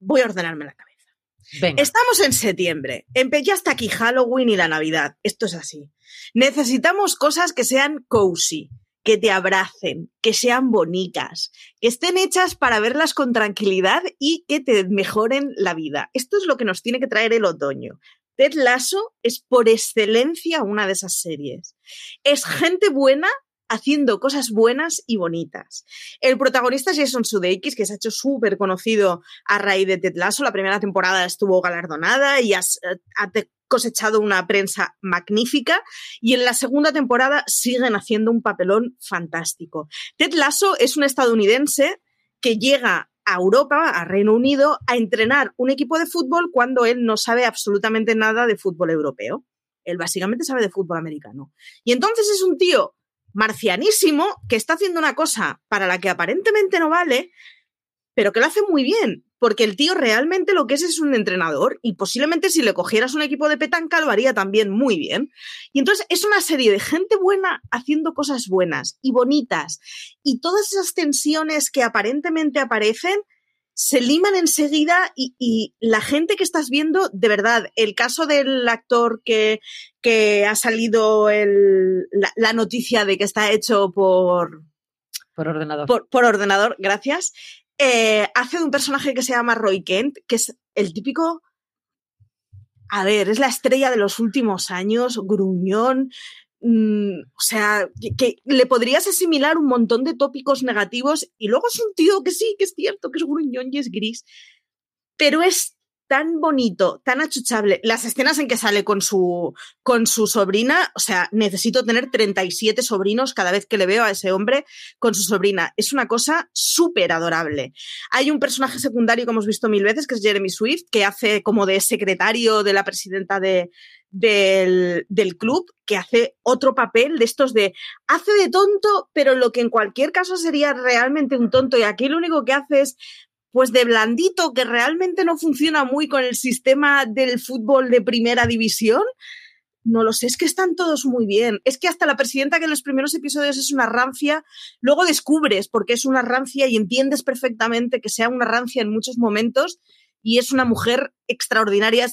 voy a ordenarme la cabeza. Venga, Estamos en septiembre. Ya está aquí Halloween y la Navidad. Esto es así. Necesitamos cosas que sean cozy, que te abracen, que sean bonitas, que estén hechas para verlas con tranquilidad y que te mejoren la vida. Esto es lo que nos tiene que traer el otoño. Ted Lasso es por excelencia una de esas series. Es gente buena haciendo cosas buenas y bonitas. El protagonista es Jason Sudeikis, que se ha hecho súper conocido a raíz de Ted Lasso. La primera temporada estuvo galardonada y eh, ha te- cosechado una prensa magnífica. Y en la segunda temporada siguen haciendo un papelón fantástico. Ted Lasso es un estadounidense que llega a Europa, a Reino Unido, a entrenar un equipo de fútbol cuando él no sabe absolutamente nada de fútbol europeo. Él básicamente sabe de fútbol americano. Y entonces es un tío marcianísimo que está haciendo una cosa para la que aparentemente no vale, pero que lo hace muy bien, porque el tío realmente lo que es es un entrenador y posiblemente si le cogieras un equipo de petanca lo haría también muy bien. Y entonces es una serie de gente buena haciendo cosas buenas y bonitas y todas esas tensiones que aparentemente aparecen se liman enseguida y, y la gente que estás viendo, de verdad, el caso del actor que, que ha salido el- la, la noticia de que está hecho por, por ordenador. por, por ordenador, gracias, eh, hace de un personaje que se llama Roy Kent, que es el típico... A ver, es la estrella de los últimos años, gruñón, mm, o sea, que, que le podrías asimilar un montón de tópicos negativos y luego es un tío que sí, que es cierto, que es gruñón y es gris, pero es tan bonito, tan achuchable. Las escenas en que sale con su, con su sobrina, o sea, necesito tener 37 sobrinos cada vez que le veo a ese hombre con su sobrina. Es una cosa súper adorable. Hay un personaje secundario que hemos visto mil veces, que es Jeremy Swift, que hace como de secretario de la presidenta de, del, del club, que hace otro papel de estos de hace de tonto, pero lo que en cualquier caso sería realmente un tonto. Y aquí lo único que hace es pues de blandito, que realmente no funciona muy con el sistema del fútbol de primera división. No lo sé, es que están todos muy bien. Es que hasta la presidenta que en los primeros episodios es una rancia, luego descubres por qué es una rancia y entiendes perfectamente que sea una rancia en muchos momentos y es una mujer extraordinaria.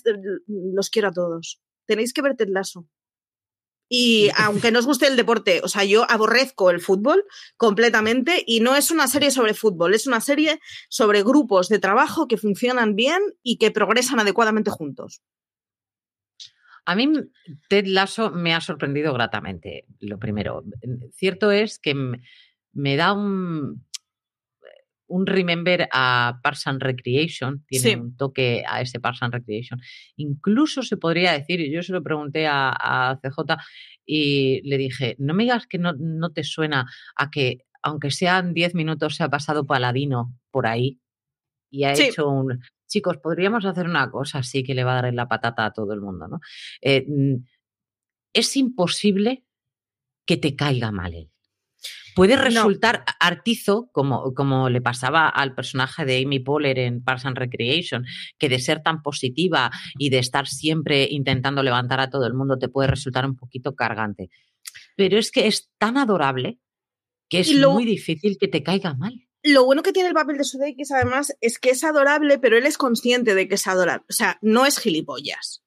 Los quiero a todos. Tenéis que ver Ted Lasso. Y aunque no os guste el deporte, o sea, yo aborrezco el fútbol completamente y no es una serie sobre fútbol, es una serie sobre grupos de trabajo que funcionan bien y que progresan adecuadamente juntos. A mí Ted Lasso me ha sorprendido gratamente, lo primero. Cierto es que me da un, un remember a Parks and Recreation, tiene Sí. un toque a ese Parks and Recreation. Incluso se podría decir, y yo se lo pregunté a, a CJ y le dije, no me digas que no, no te suena a que, aunque sean 10 minutos, se ha pasado Paladino por ahí y ha Sí. hecho un... Chicos, podríamos hacer una cosa así que le va a dar en la patata a todo el mundo, ¿no? Eh, es imposible que te caiga mal él. Puede No. resultar artizo, como, como le pasaba al personaje de Amy Poehler en Parks and Recreation, que de ser tan positiva y de estar siempre intentando levantar a todo el mundo te puede resultar un poquito cargante. Pero es que es tan adorable que es lo- muy difícil que te caiga mal. Lo bueno que tiene el papel de Sudeikis, además, es que es adorable, pero él es consciente de que es adorable. O sea, no es gilipollas.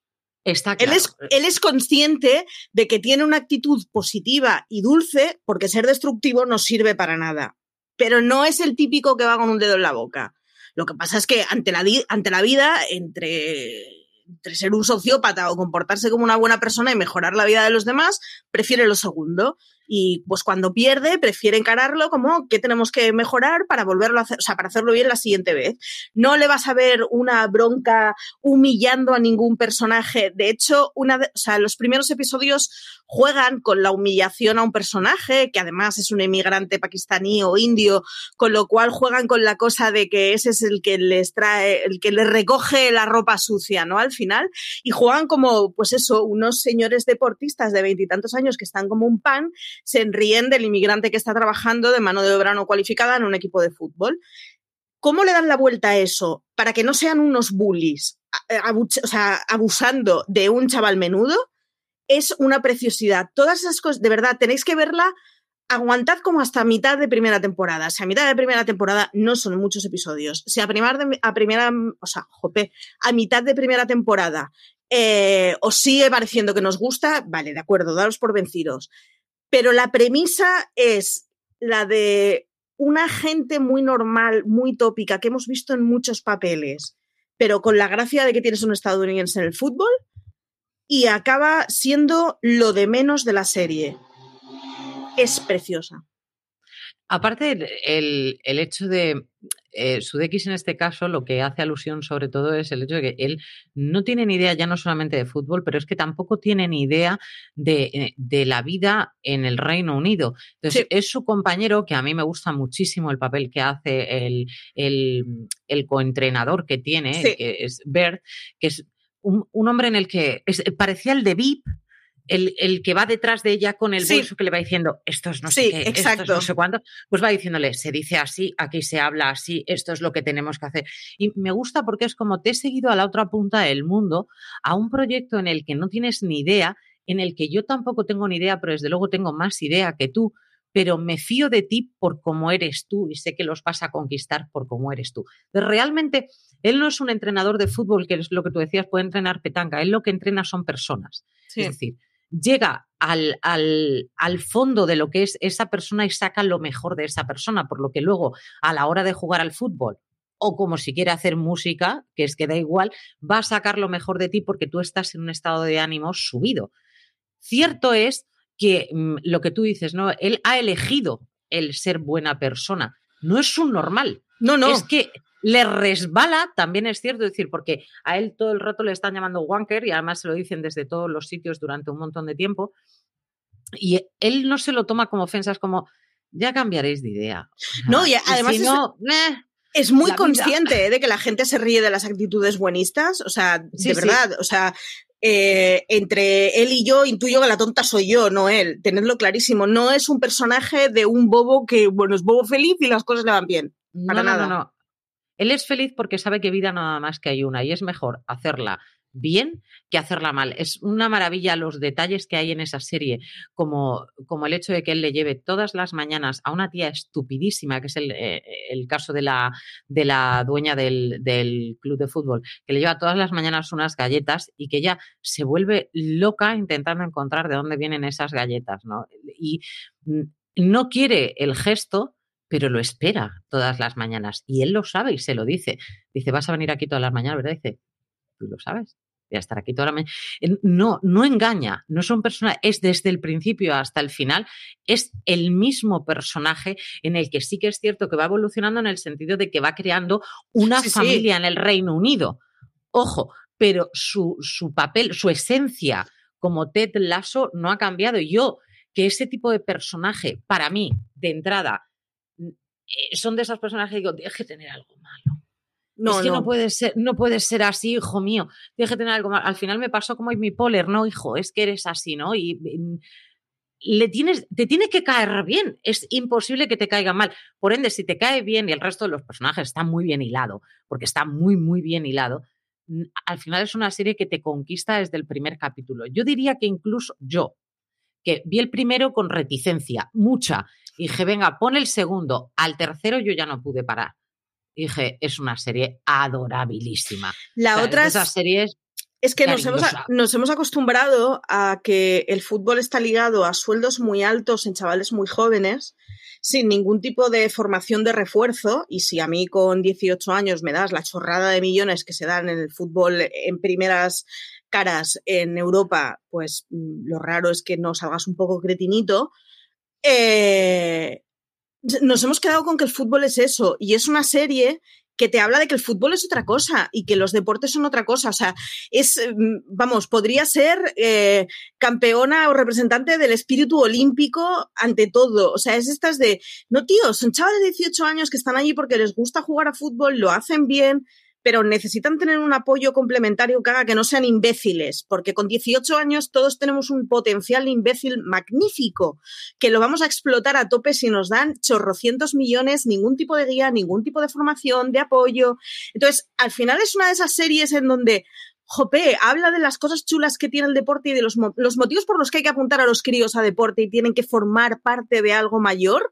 Está él, es, él es consciente de que tiene una actitud positiva y dulce porque ser destructivo no sirve para nada. Pero no es el típico que va con un dedo en la boca. Lo que pasa es que ante la, ante la vida, entre entre ser un sociópata o comportarse como una buena persona y mejorar la vida de los demás, prefiere lo segundo. Y pues cuando pierde, prefiere encararlo como que tenemos que mejorar para volverlo a hacer, o sea, para hacerlo bien la siguiente vez. No le vas a ver una bronca humillando a ningún personaje. De hecho, una o sea, los primeros episodios juegan con la humillación a un personaje, que además es un emigrante pakistaní o indio, con lo cual juegan con la cosa de que ese es el que les trae, el que les recoge la ropa sucia, ¿no? Al final, y juegan como, pues eso, unos señores deportistas de veintitantos años que están como un pan, se ríen del inmigrante que está trabajando de mano de obra no cualificada en un equipo de fútbol. ¿Cómo le dan la vuelta a eso para que no sean unos bullies, sea, abusando de un chaval menudo? es una preciosidad. Todas esas cosas, de verdad, tenéis que verla. Aguantad como hasta mitad de primera temporada. Si a mitad de primera temporada no son muchos episodios. Si a, primera, a primera, o sea, jope, a mitad de primera temporada eh, os sigue pareciendo que nos gusta, vale, de acuerdo, daros por vencidos. Pero la premisa es la de una gente muy normal, muy tópica, que hemos visto en muchos papeles, pero con la gracia de que tienes un estadounidense en el fútbol, y acaba siendo lo de menos de la serie. Es preciosa. Aparte, el, el hecho de eh, Sudeikis en este caso lo que hace alusión sobre todo es el hecho de que él no tiene ni idea ya no solamente de fútbol, pero es que tampoco tiene ni idea de, eh, de la vida en el Reino Unido. Entonces, es su compañero, que a mí me gusta muchísimo el papel que hace el, el, el coentrenador que tiene, que es Bert, que es un, hombre en el que parecía el de VIP, el, el, que va detrás de ella con el bolso que le va diciendo, esto es no sé qué, no sé cuánto, pues va diciéndole, se dice así, aquí se habla así, esto es lo que tenemos que hacer. Y me gusta porque es como te he seguido a la otra punta del mundo, a un proyecto en el que no tienes ni idea, en el que yo tampoco tengo ni idea, pero desde luego tengo más idea que tú, pero me fío de ti por cómo eres tú y sé que los vas a conquistar por cómo eres tú. Pero realmente él no es un entrenador de fútbol, que es lo que tú decías, puede entrenar petanca. Él lo que entrena son personas. Es decir, llega al, al, al, fondo de lo que es esa persona y saca lo mejor de esa persona, por lo que luego a la hora de jugar al fútbol o como si quiere hacer música, que es que da igual, va a sacar lo mejor de ti porque tú estás en un estado de ánimo subido. Cierto es que mm, lo que tú dices, ¿no? Él ha elegido el ser buena persona. No es un normal. No, no. Es que le resbala, también es cierto, decir, porque a él todo el rato le están llamando wanker y además se lo dicen desde todos los sitios durante un montón de tiempo. Y él no se lo toma como ofensas, como ya cambiaréis de idea. No, y además es, muy consciente de que la gente se ríe de las actitudes buenistas, o sea, de verdad, o sea, eh, entre él y yo intuyo que la tonta soy yo, no él. Tenedlo clarísimo. No es un personaje de un bobo que, bueno, es bobo feliz y las cosas le van bien. Para nada. no, no. Él es feliz porque sabe que vida nada más que hay una y es mejor hacerla bien que hacerla mal. Es una maravilla los detalles que hay en esa serie, como, como el hecho de que él le lleve todas las mañanas a una tía estupidísima, que es el, eh, el caso de la, de la dueña del, del, club de fútbol, que le lleva todas las mañanas unas galletas y que ella se vuelve loca intentando encontrar de dónde vienen esas galletas, ¿no? Y no quiere el gesto pero lo espera todas las mañanas y él lo sabe y se lo dice. Dice, vas a venir aquí todas las mañanas, ¿verdad? Dice, tú lo sabes. Voy a estar aquí toda la mañana. No, no engaña, no son personas, es desde el principio hasta el final, es el mismo personaje en el que sí que es cierto que va evolucionando en el sentido de que va creando una familia en el Reino Unido. Ojo, pero su, su papel, su esencia como Ted Lasso no ha cambiado. Yo, que ese tipo de personaje, para mí, de entrada, son de esas personas que digo, deje tener algo malo. No, es que no. puede ser, no puede ser así, hijo mío. Deje tener algo malo. Al final me pasó como mi poler, no, hijo, es que eres así, ¿no? Y, le tienes, te tiene que caer bien. Es imposible que te caiga mal. Por ende, si te cae bien y el resto de los personajes está muy bien hilado, porque está muy, muy bien hilado, al final es una serie que te conquista desde el primer capítulo. Yo diría que incluso yo, que vi el primero con reticencia, mucha, y dije, venga, pon el segundo. Al tercero yo ya no pude parar. dije, es una serie adorabilísima. La otra es, esas series Es que nos hemos, nos hemos, acostumbrado a que el fútbol está ligado a sueldos muy altos en chavales muy jóvenes, sin ningún tipo de formación de refuerzo. Y si a mí con 18 años me das la chorrada de millones que se dan en el fútbol en primeras caras en Europa, pues mm, lo raro es que no salgas un poco cretinito. Eh, nos hemos quedado con que el fútbol es eso y es una serie que te habla de que el fútbol es otra cosa y que los deportes son otra cosa. O sea, es, mm, vamos, podría ser eh, campeona o representante del espíritu olímpico ante todo. O sea, es estas de, no, tío, son chavales de 18 años que están allí porque les gusta jugar a fútbol, lo hacen bien, pero necesitan tener un apoyo complementario que haga que no sean imbéciles, porque con 18 años todos tenemos un potencial imbécil magnífico, que lo vamos a explotar a tope si nos dan chorrocientos millones, ningún tipo de guía, ningún tipo de formación, de apoyo. Entonces, al final es una de esas series en donde Jope, habla de las cosas chulas que tiene el deporte y de los, los, motivos por los que hay que apuntar a los críos a deporte y tienen que formar parte de algo mayor,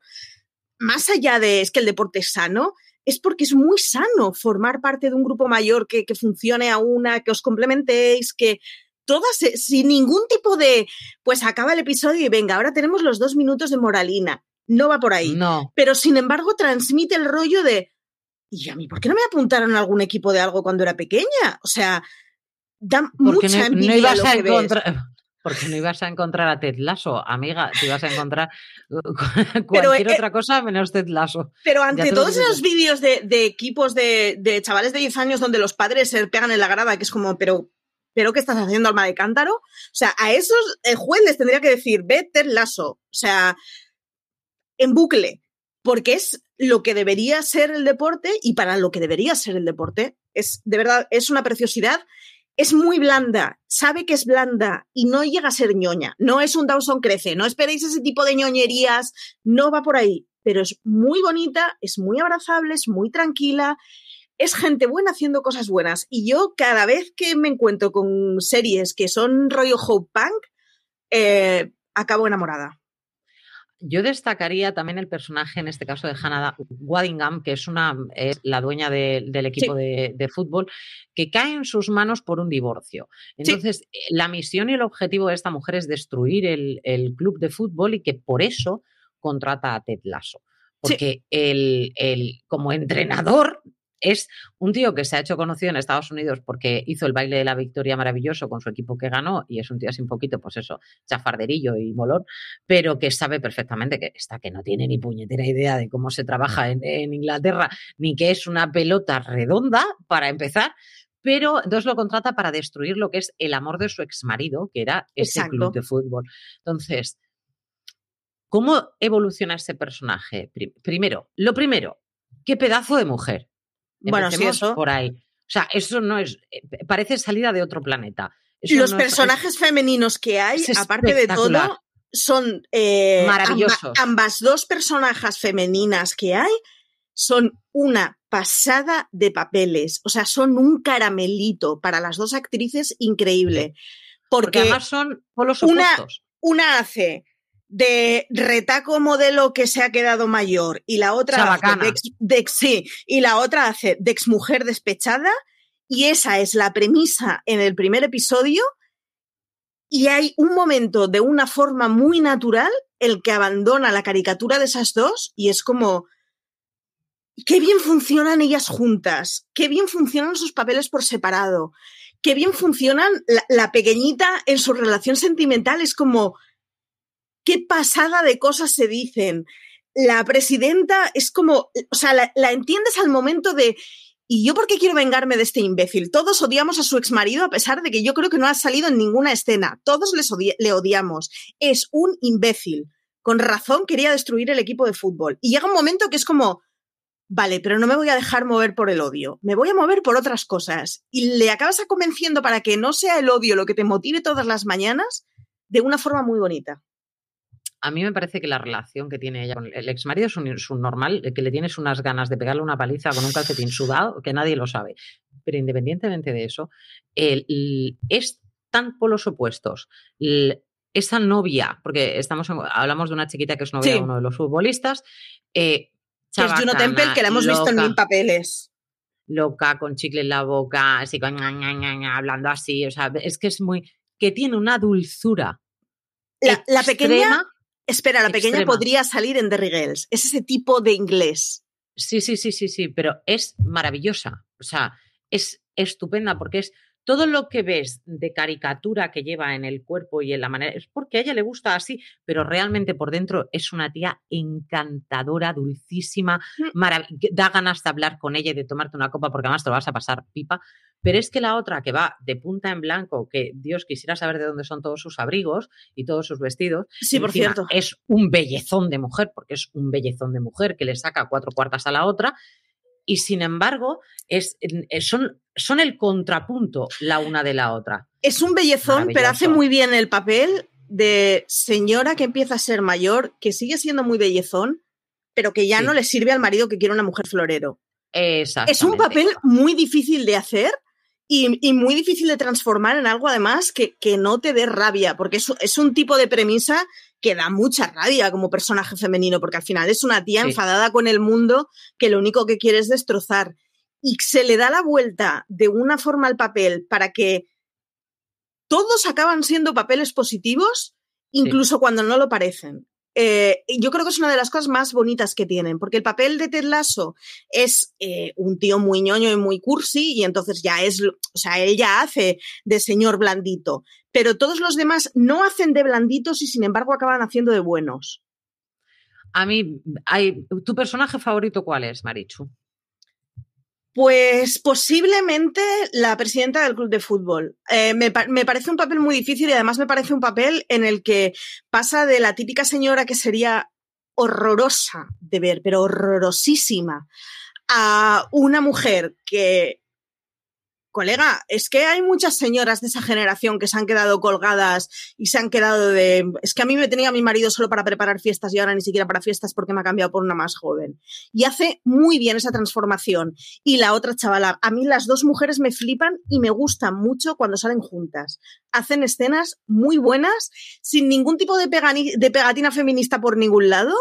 más allá de es que el deporte es sano, es porque es muy sano formar parte de un grupo mayor que, funcione a una, que os complementéis, que todas, eh, sin ningún tipo de, pues acaba el episodio y venga, ahora tenemos los dos minutos de moralina. No va por ahí. No. Pero sin embargo transmite el rollo de, ¿y a mí por qué no me apuntaron a algún equipo de algo cuando era pequeña? O sea, da mucha envidia lo que porque no ibas a encontrar a Ted Lasso, amiga, te ibas a encontrar cualquier eh, otra cosa menos Ted Lasso. Pero ante todos esos vídeos de, equipos de, chavales de 10 años donde los padres se pegan en la grada, que es como, pero, pero ¿qué estás haciendo, alma de cántaro? O sea, a esos el juez les tendría que decir, ve Ted Lasso, o sea, en bucle, porque es lo que debería ser el deporte y para lo que debería ser el deporte. Es, de verdad, es una preciosidad es muy blanda, sabe que es blanda y no llega a ser ñoña. No es un Dawson Crece, no esperéis ese tipo de ñoñerías, no va por ahí, pero es muy bonita, es muy abrazable, es muy tranquila, es gente buena haciendo cosas buenas. Y yo cada vez que me encuentro con series que son rollo Hope Punk, eh, acabo enamorada. Yo destacaría también el personaje, en este caso de Hannah Waddingham, que es, una, es la dueña del equipo de, fútbol, que cae en sus manos por un divorcio. Entonces, eh, la misión y el objetivo de esta mujer es destruir el, el, club de fútbol y que por eso contrata a Ted Lasso. Porque el, el, como entrenador es un tío que se ha hecho conocido en Estados Unidos porque hizo el baile de la victoria maravilloso con su equipo que ganó y es un tío así un poquito, pues eso, chafarderillo y molón, pero que sabe perfectamente que está que no tiene ni puñetera idea de cómo se trabaja en, Inglaterra, ni que es una pelota redonda para empezar, pero entonces lo contrata para destruir lo que es el amor de su exmarido, que era ese club de fútbol. Entonces, ¿cómo evoluciona ese personaje? Primero, lo primero, qué pedazo de mujer. Bueno, sí, eso. Por ahí. O sea, eso no es. Eh, parece salida de otro planeta. Los personajes femeninos que hay, aparte de todo, son. Eh, Maravillosos. ambas dos personajes femeninas que hay son una pasada de papeles. O sea, son un caramelito para las dos actrices increíble. Porque, además son polos opuestos. Una, una hace de retaco modelo que se ha quedado mayor y la otra hace de ex, sí, y la otra hace de exmujer despechada y esa es la premisa en el primer episodio y hay un momento de una forma muy natural el que abandona la caricatura de esas dos y es como qué bien funcionan ellas juntas, qué bien funcionan sus papeles por separado, qué bien funcionan la, la pequeñita en su relación sentimental, es como qué pasada de cosas se dicen. La presidenta es como, o sea, la, entiendes al momento de, ¿y yo por qué quiero vengarme de este imbécil? Todos odiamos a su exmarido a pesar de que yo creo que no ha salido en ninguna escena. Todos les le odiamos. Es un imbécil. Con razón quería destruir el equipo de fútbol. Y llega un momento que es como, vale, pero no me voy a dejar mover por el odio, me voy a mover por otras cosas. Y le acabas convenciendo para que no sea el odio lo que te motive todas las mañanas de una forma muy bonita a mí me parece que la relación que tiene ella con el ex marido es un, normal, que le tienes unas ganas de pegarle una paliza con un calcetín sudado que nadie lo sabe. Pero independientemente de eso, es tan por los opuestos. esa novia, porque estamos hablamos de una chiquita que es novia de uno de los futbolistas, eh, es Juno Temple, que la hemos visto en mil papeles. loca, con chicle en la boca, así con hablando así. O sea, es que es muy. que tiene una dulzura. La, pequeña. Espera, la pequeña podría salir en The Girls. Es ese tipo de inglés. Sí, sí, sí, sí, sí, pero es maravillosa. O sea, es estupenda porque es todo lo que ves de caricatura que lleva en el cuerpo y en la manera, es porque a ella le gusta así, pero realmente por dentro es una tía encantadora, dulcísima, mm. da ganas de hablar con ella y de tomarte una copa porque además te lo vas a pasar pipa. Pero es que la otra que va de punta en blanco, que Dios quisiera saber de dónde son todos sus abrigos y todos sus vestidos. Sí, por cierto. Es un bellezón de mujer, porque es un bellezón de mujer que le saca cuatro cuartas a la otra y sin embargo es, eh, son, son el contrapunto la una de la otra. Es un bellezón, pero hace muy bien el papel de señora que empieza a ser mayor, que sigue siendo muy bellezón, pero que ya no le sirve al marido que quiere una mujer florero. Es un papel muy difícil de hacer y, muy difícil de transformar en algo además que, que no te dé rabia, porque es, es, un tipo de premisa que da mucha rabia como personaje femenino, porque al final es una tía enfadada con el mundo que lo único que quiere es destrozar. Y se le da la vuelta de una forma al papel para que todos acaban siendo papeles positivos, incluso cuando no lo parecen. Eh, yo creo que es una de las cosas más bonitas que tienen, porque el papel de Ted Lasso es eh, un tío muy ñoño y muy cursi, y entonces ya es, o sea, él ya hace de señor blandito, pero todos los demás no hacen de blanditos y sin embargo acaban haciendo de buenos. A mí, hay, ¿tu personaje favorito cuál es, Marichu? Pues posiblemente la presidenta del club de fútbol. Eh, me, parece un papel muy difícil y además me parece un papel en el que pasa de la típica señora que sería horrorosa de ver, pero horrorosísima, a una mujer que colega, es que hay muchas señoras de esa generación que se han quedado colgadas y se han quedado de, es que a mí me tenía mi marido solo para preparar fiestas y ahora ni siquiera para fiestas porque me ha cambiado por una más joven. Y hace muy bien esa transformación. Y la otra chavala, a mí las dos mujeres me flipan y me gustan mucho cuando salen juntas. Hacen escenas muy buenas, sin ningún tipo de, de pegatina feminista por ningún lado.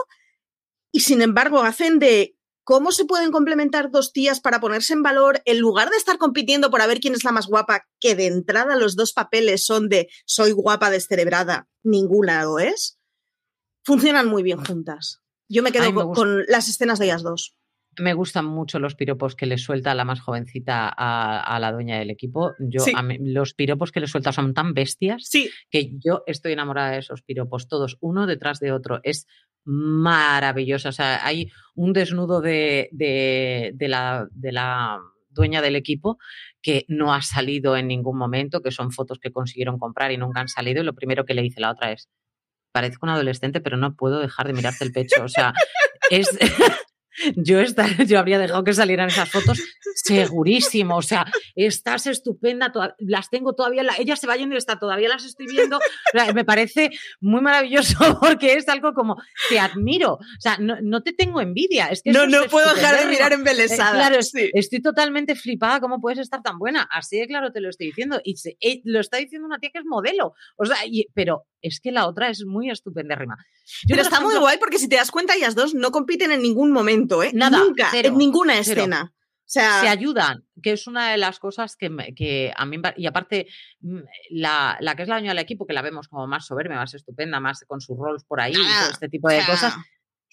Y sin embargo, hacen de ¿Cómo se pueden complementar dos tías para ponerse en valor en lugar de estar compitiendo por a ver quién es la más guapa, que de entrada los dos papeles son de soy guapa descerebrada, ninguna lo es? Funcionan muy bien juntas. Yo me quedo con, las escenas de ellas dos. Me gustan mucho los piropos que le suelta la más jovencita a, la dueña del equipo. Yo, los piropos que le suelta son tan bestias que yo estoy enamorada de esos piropos, todos uno detrás de otro. Es maravillosa. O sea, hay un desnudo de, de, la, de la dueña del equipo que no ha salido en ningún momento, que son fotos que consiguieron comprar y nunca han salido. Y lo primero que le dice la otra es, parezco un adolescente, pero no puedo dejar de mirarte el pecho. O sea, es... yo, yo habría dejado que salieran esas fotos segurísimo. O sea, estás estupenda, las tengo todavía, ella se va yendo y está, todavía las estoy viendo. Me parece muy maravilloso porque es algo como, te admiro. O sea, no, te tengo envidia. Es que no, no puedo dejar de mirar embelesada. Eh, claro, estoy totalmente flipada. ¿Cómo puedes estar tan buena? Así de claro te lo estoy diciendo. Y eh, lo está diciendo una tía que es modelo. O sea, pero es que la otra es muy estupendérrima. Pero está muy guay porque si te das cuenta, ellas dos no compiten en ningún momento, ¿eh? Nada. Nunca, en ninguna escena. O sea, se ayudan, que es una de las cosas que, que a mí, y aparte, mm, la, la, que es la dueña del equipo, que la vemos como más soberbia, más estupenda, más con sus roles por ahí y todo este tipo de cosas,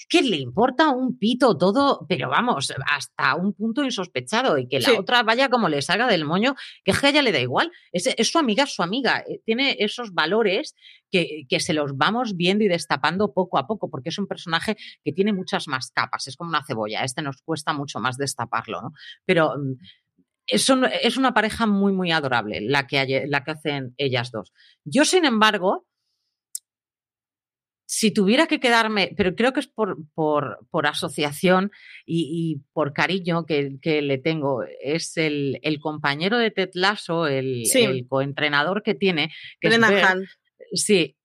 es que le importa un pito todo, pero vamos, hasta un punto insospechado y que la otra vaya como le salga del moño, que a ella le da igual. Es, su amiga, es su amiga. Eh, tiene esos valores que, que, se los vamos viendo y destapando poco a poco, porque es un personaje que tiene muchas más capas, es como una cebolla. Este nos cuesta mucho más destaparlo, ¿no? Pero mm, es, es una pareja muy, muy adorable la que, la que hacen ellas dos. Yo, sin embargo, si tuviera que quedarme, pero creo que es por, por, asociación y, por cariño que, le tengo, es el, compañero de Ted Lasso, el, coentrenador que tiene. Que Sí,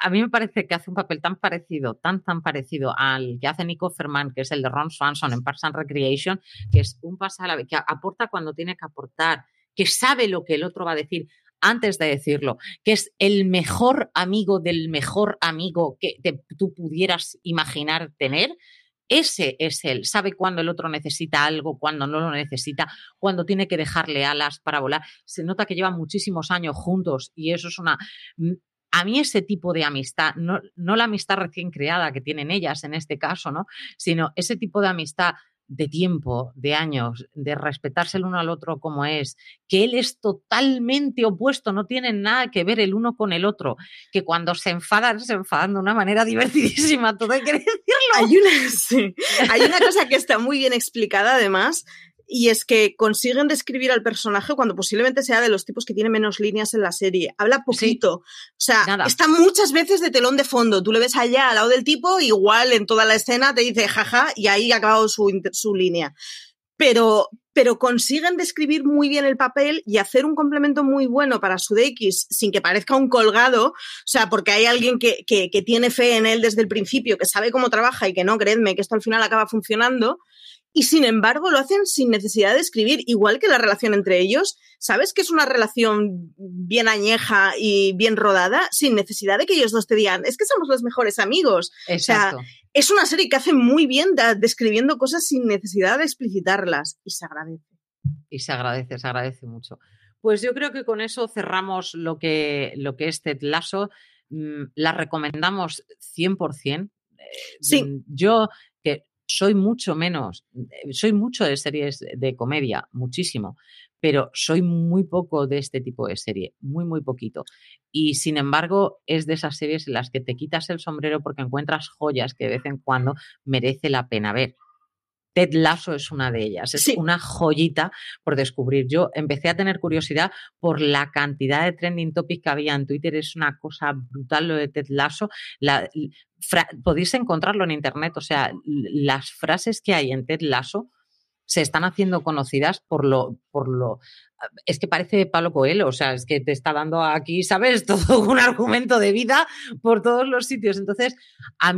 a, mí me parece que hace un papel tan parecido, tan, tan parecido al que hace Nico Ferman, que es el de Ron Swanson en Parks and Recreation, que es un pasar que aporta cuando tiene que aportar, que sabe lo que el otro va a decir antes de decirlo, que es el mejor amigo del mejor amigo que tú pudieras imaginar tener, ese es él, sabe cuándo el otro necesita algo, cuándo no lo necesita, cuándo tiene que dejarle alas para volar. Se nota que llevan muchísimos años juntos y eso es una... Mm, a mí ese tipo de amistad, no, no la amistad recién creada que tienen ellas en este caso, ¿no? Sino ese tipo de amistad de tiempo, de años, de respetarse el uno al otro como es, que él es totalmente opuesto, no tienen nada que ver el uno con el otro, que cuando se enfadan, se enfadan de una manera divertidísima, todo hay que decirlo. Hay una, hay una cosa que está muy bien explicada además, y es que consiguen describir al personaje cuando posiblemente sea de los tipos que tiene menos líneas en la serie. Habla poquito. o sea, está muchas veces de telón de fondo. Tú le ves allá al lado del tipo, igual en toda la escena te dice jaja y ahí ha acabado su, su línea. Pero, pero consiguen describir muy bien el papel y hacer un complemento muy bueno para su DX sin que parezca un colgado, o sea, porque hay alguien que, que, que, tiene fe en él desde el principio, que sabe cómo trabaja y que no, creedme, que esto al final acaba funcionando, y sin embargo lo hacen sin necesidad de escribir, igual que la relación entre ellos. ¿Sabes que es una relación bien añeja y bien rodada sin necesidad de que ellos dos te digan, es que somos los mejores amigos? Exacto. O sea, es una serie que hace muy bien describiendo cosas sin necesidad de explicitarlas y se agradece. Y se agradece, se agradece mucho. Pues yo creo que con eso cerramos lo que, lo que es Ted Lasso. Mm, la recomendamos 100%. Eh, sí. Mm, yo, soy mucho menos, eh, soy mucho de series de comedia, muchísimo, pero soy muy poco de este tipo de serie, muy, muy poquito. Y sin embargo, es de esas series en las que te quitas el sombrero porque encuentras joyas que de vez en cuando merece la pena ver. Ted Lasso es una de ellas, es una joyita por descubrir. Yo empecé a tener curiosidad por la cantidad de trending topics que había en Twitter, es una cosa brutal lo de Ted Lasso. Podéis encontrarlo en internet, o sea, las frases que hay en Ted Lasso se están haciendo conocidas por lo, por lo, es que parece Pablo Coelho, o sea, es que te está dando aquí, ¿sabes? Todo un argumento de vida por todos los sitios. Entonces, a,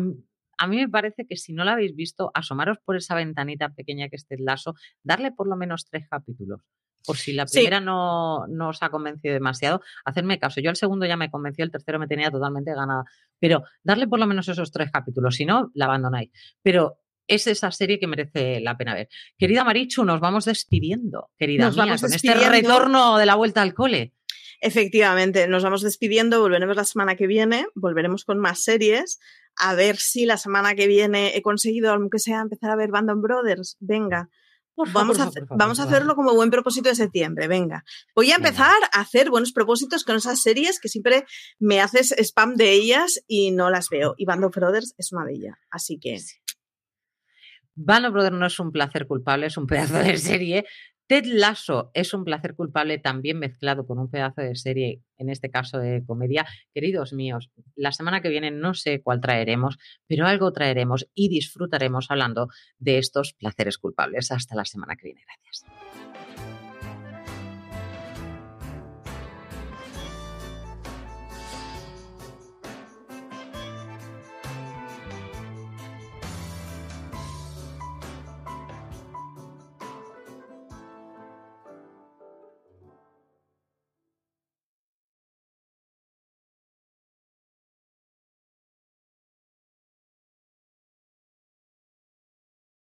a mí me parece que si no la habéis visto, asomaros por esa ventanita pequeña que esté el lazo, darle por lo menos tres capítulos. Por si la primera no, no, os ha convencido demasiado, hacerme caso. Yo el segundo ya me convenció, el tercero me tenía totalmente ganada. Pero darle por lo menos esos tres capítulos, si no, la abandonáis. Pero es esa serie que merece la pena ver. Querida Marichu, nos vamos despidiendo, querida nos mía, vamos con despidiendo. este retorno de la vuelta al cole. Efectivamente, nos vamos despidiendo, volveremos la semana que viene, volveremos con más series a ver si la semana que viene he conseguido, aunque sea, empezar a ver Band of Brothers. Venga. Vamos, a, vamos a hacerlo como buen propósito de septiembre, venga. Voy a empezar a hacer buenos propósitos con esas series que siempre me haces spam de ellas y no las veo. Y Band of Brothers es una de ellas. Así que... Band of Brothers no es un placer culpable, es un pedazo de serie Ted Lasso es un placer culpable también mezclado con un pedazo de serie, en este caso de comedia. Queridos míos, la semana que viene no sé cuál traeremos, pero algo traeremos y disfrutaremos hablando de estos placeres culpables. Hasta la semana que viene. Gracias.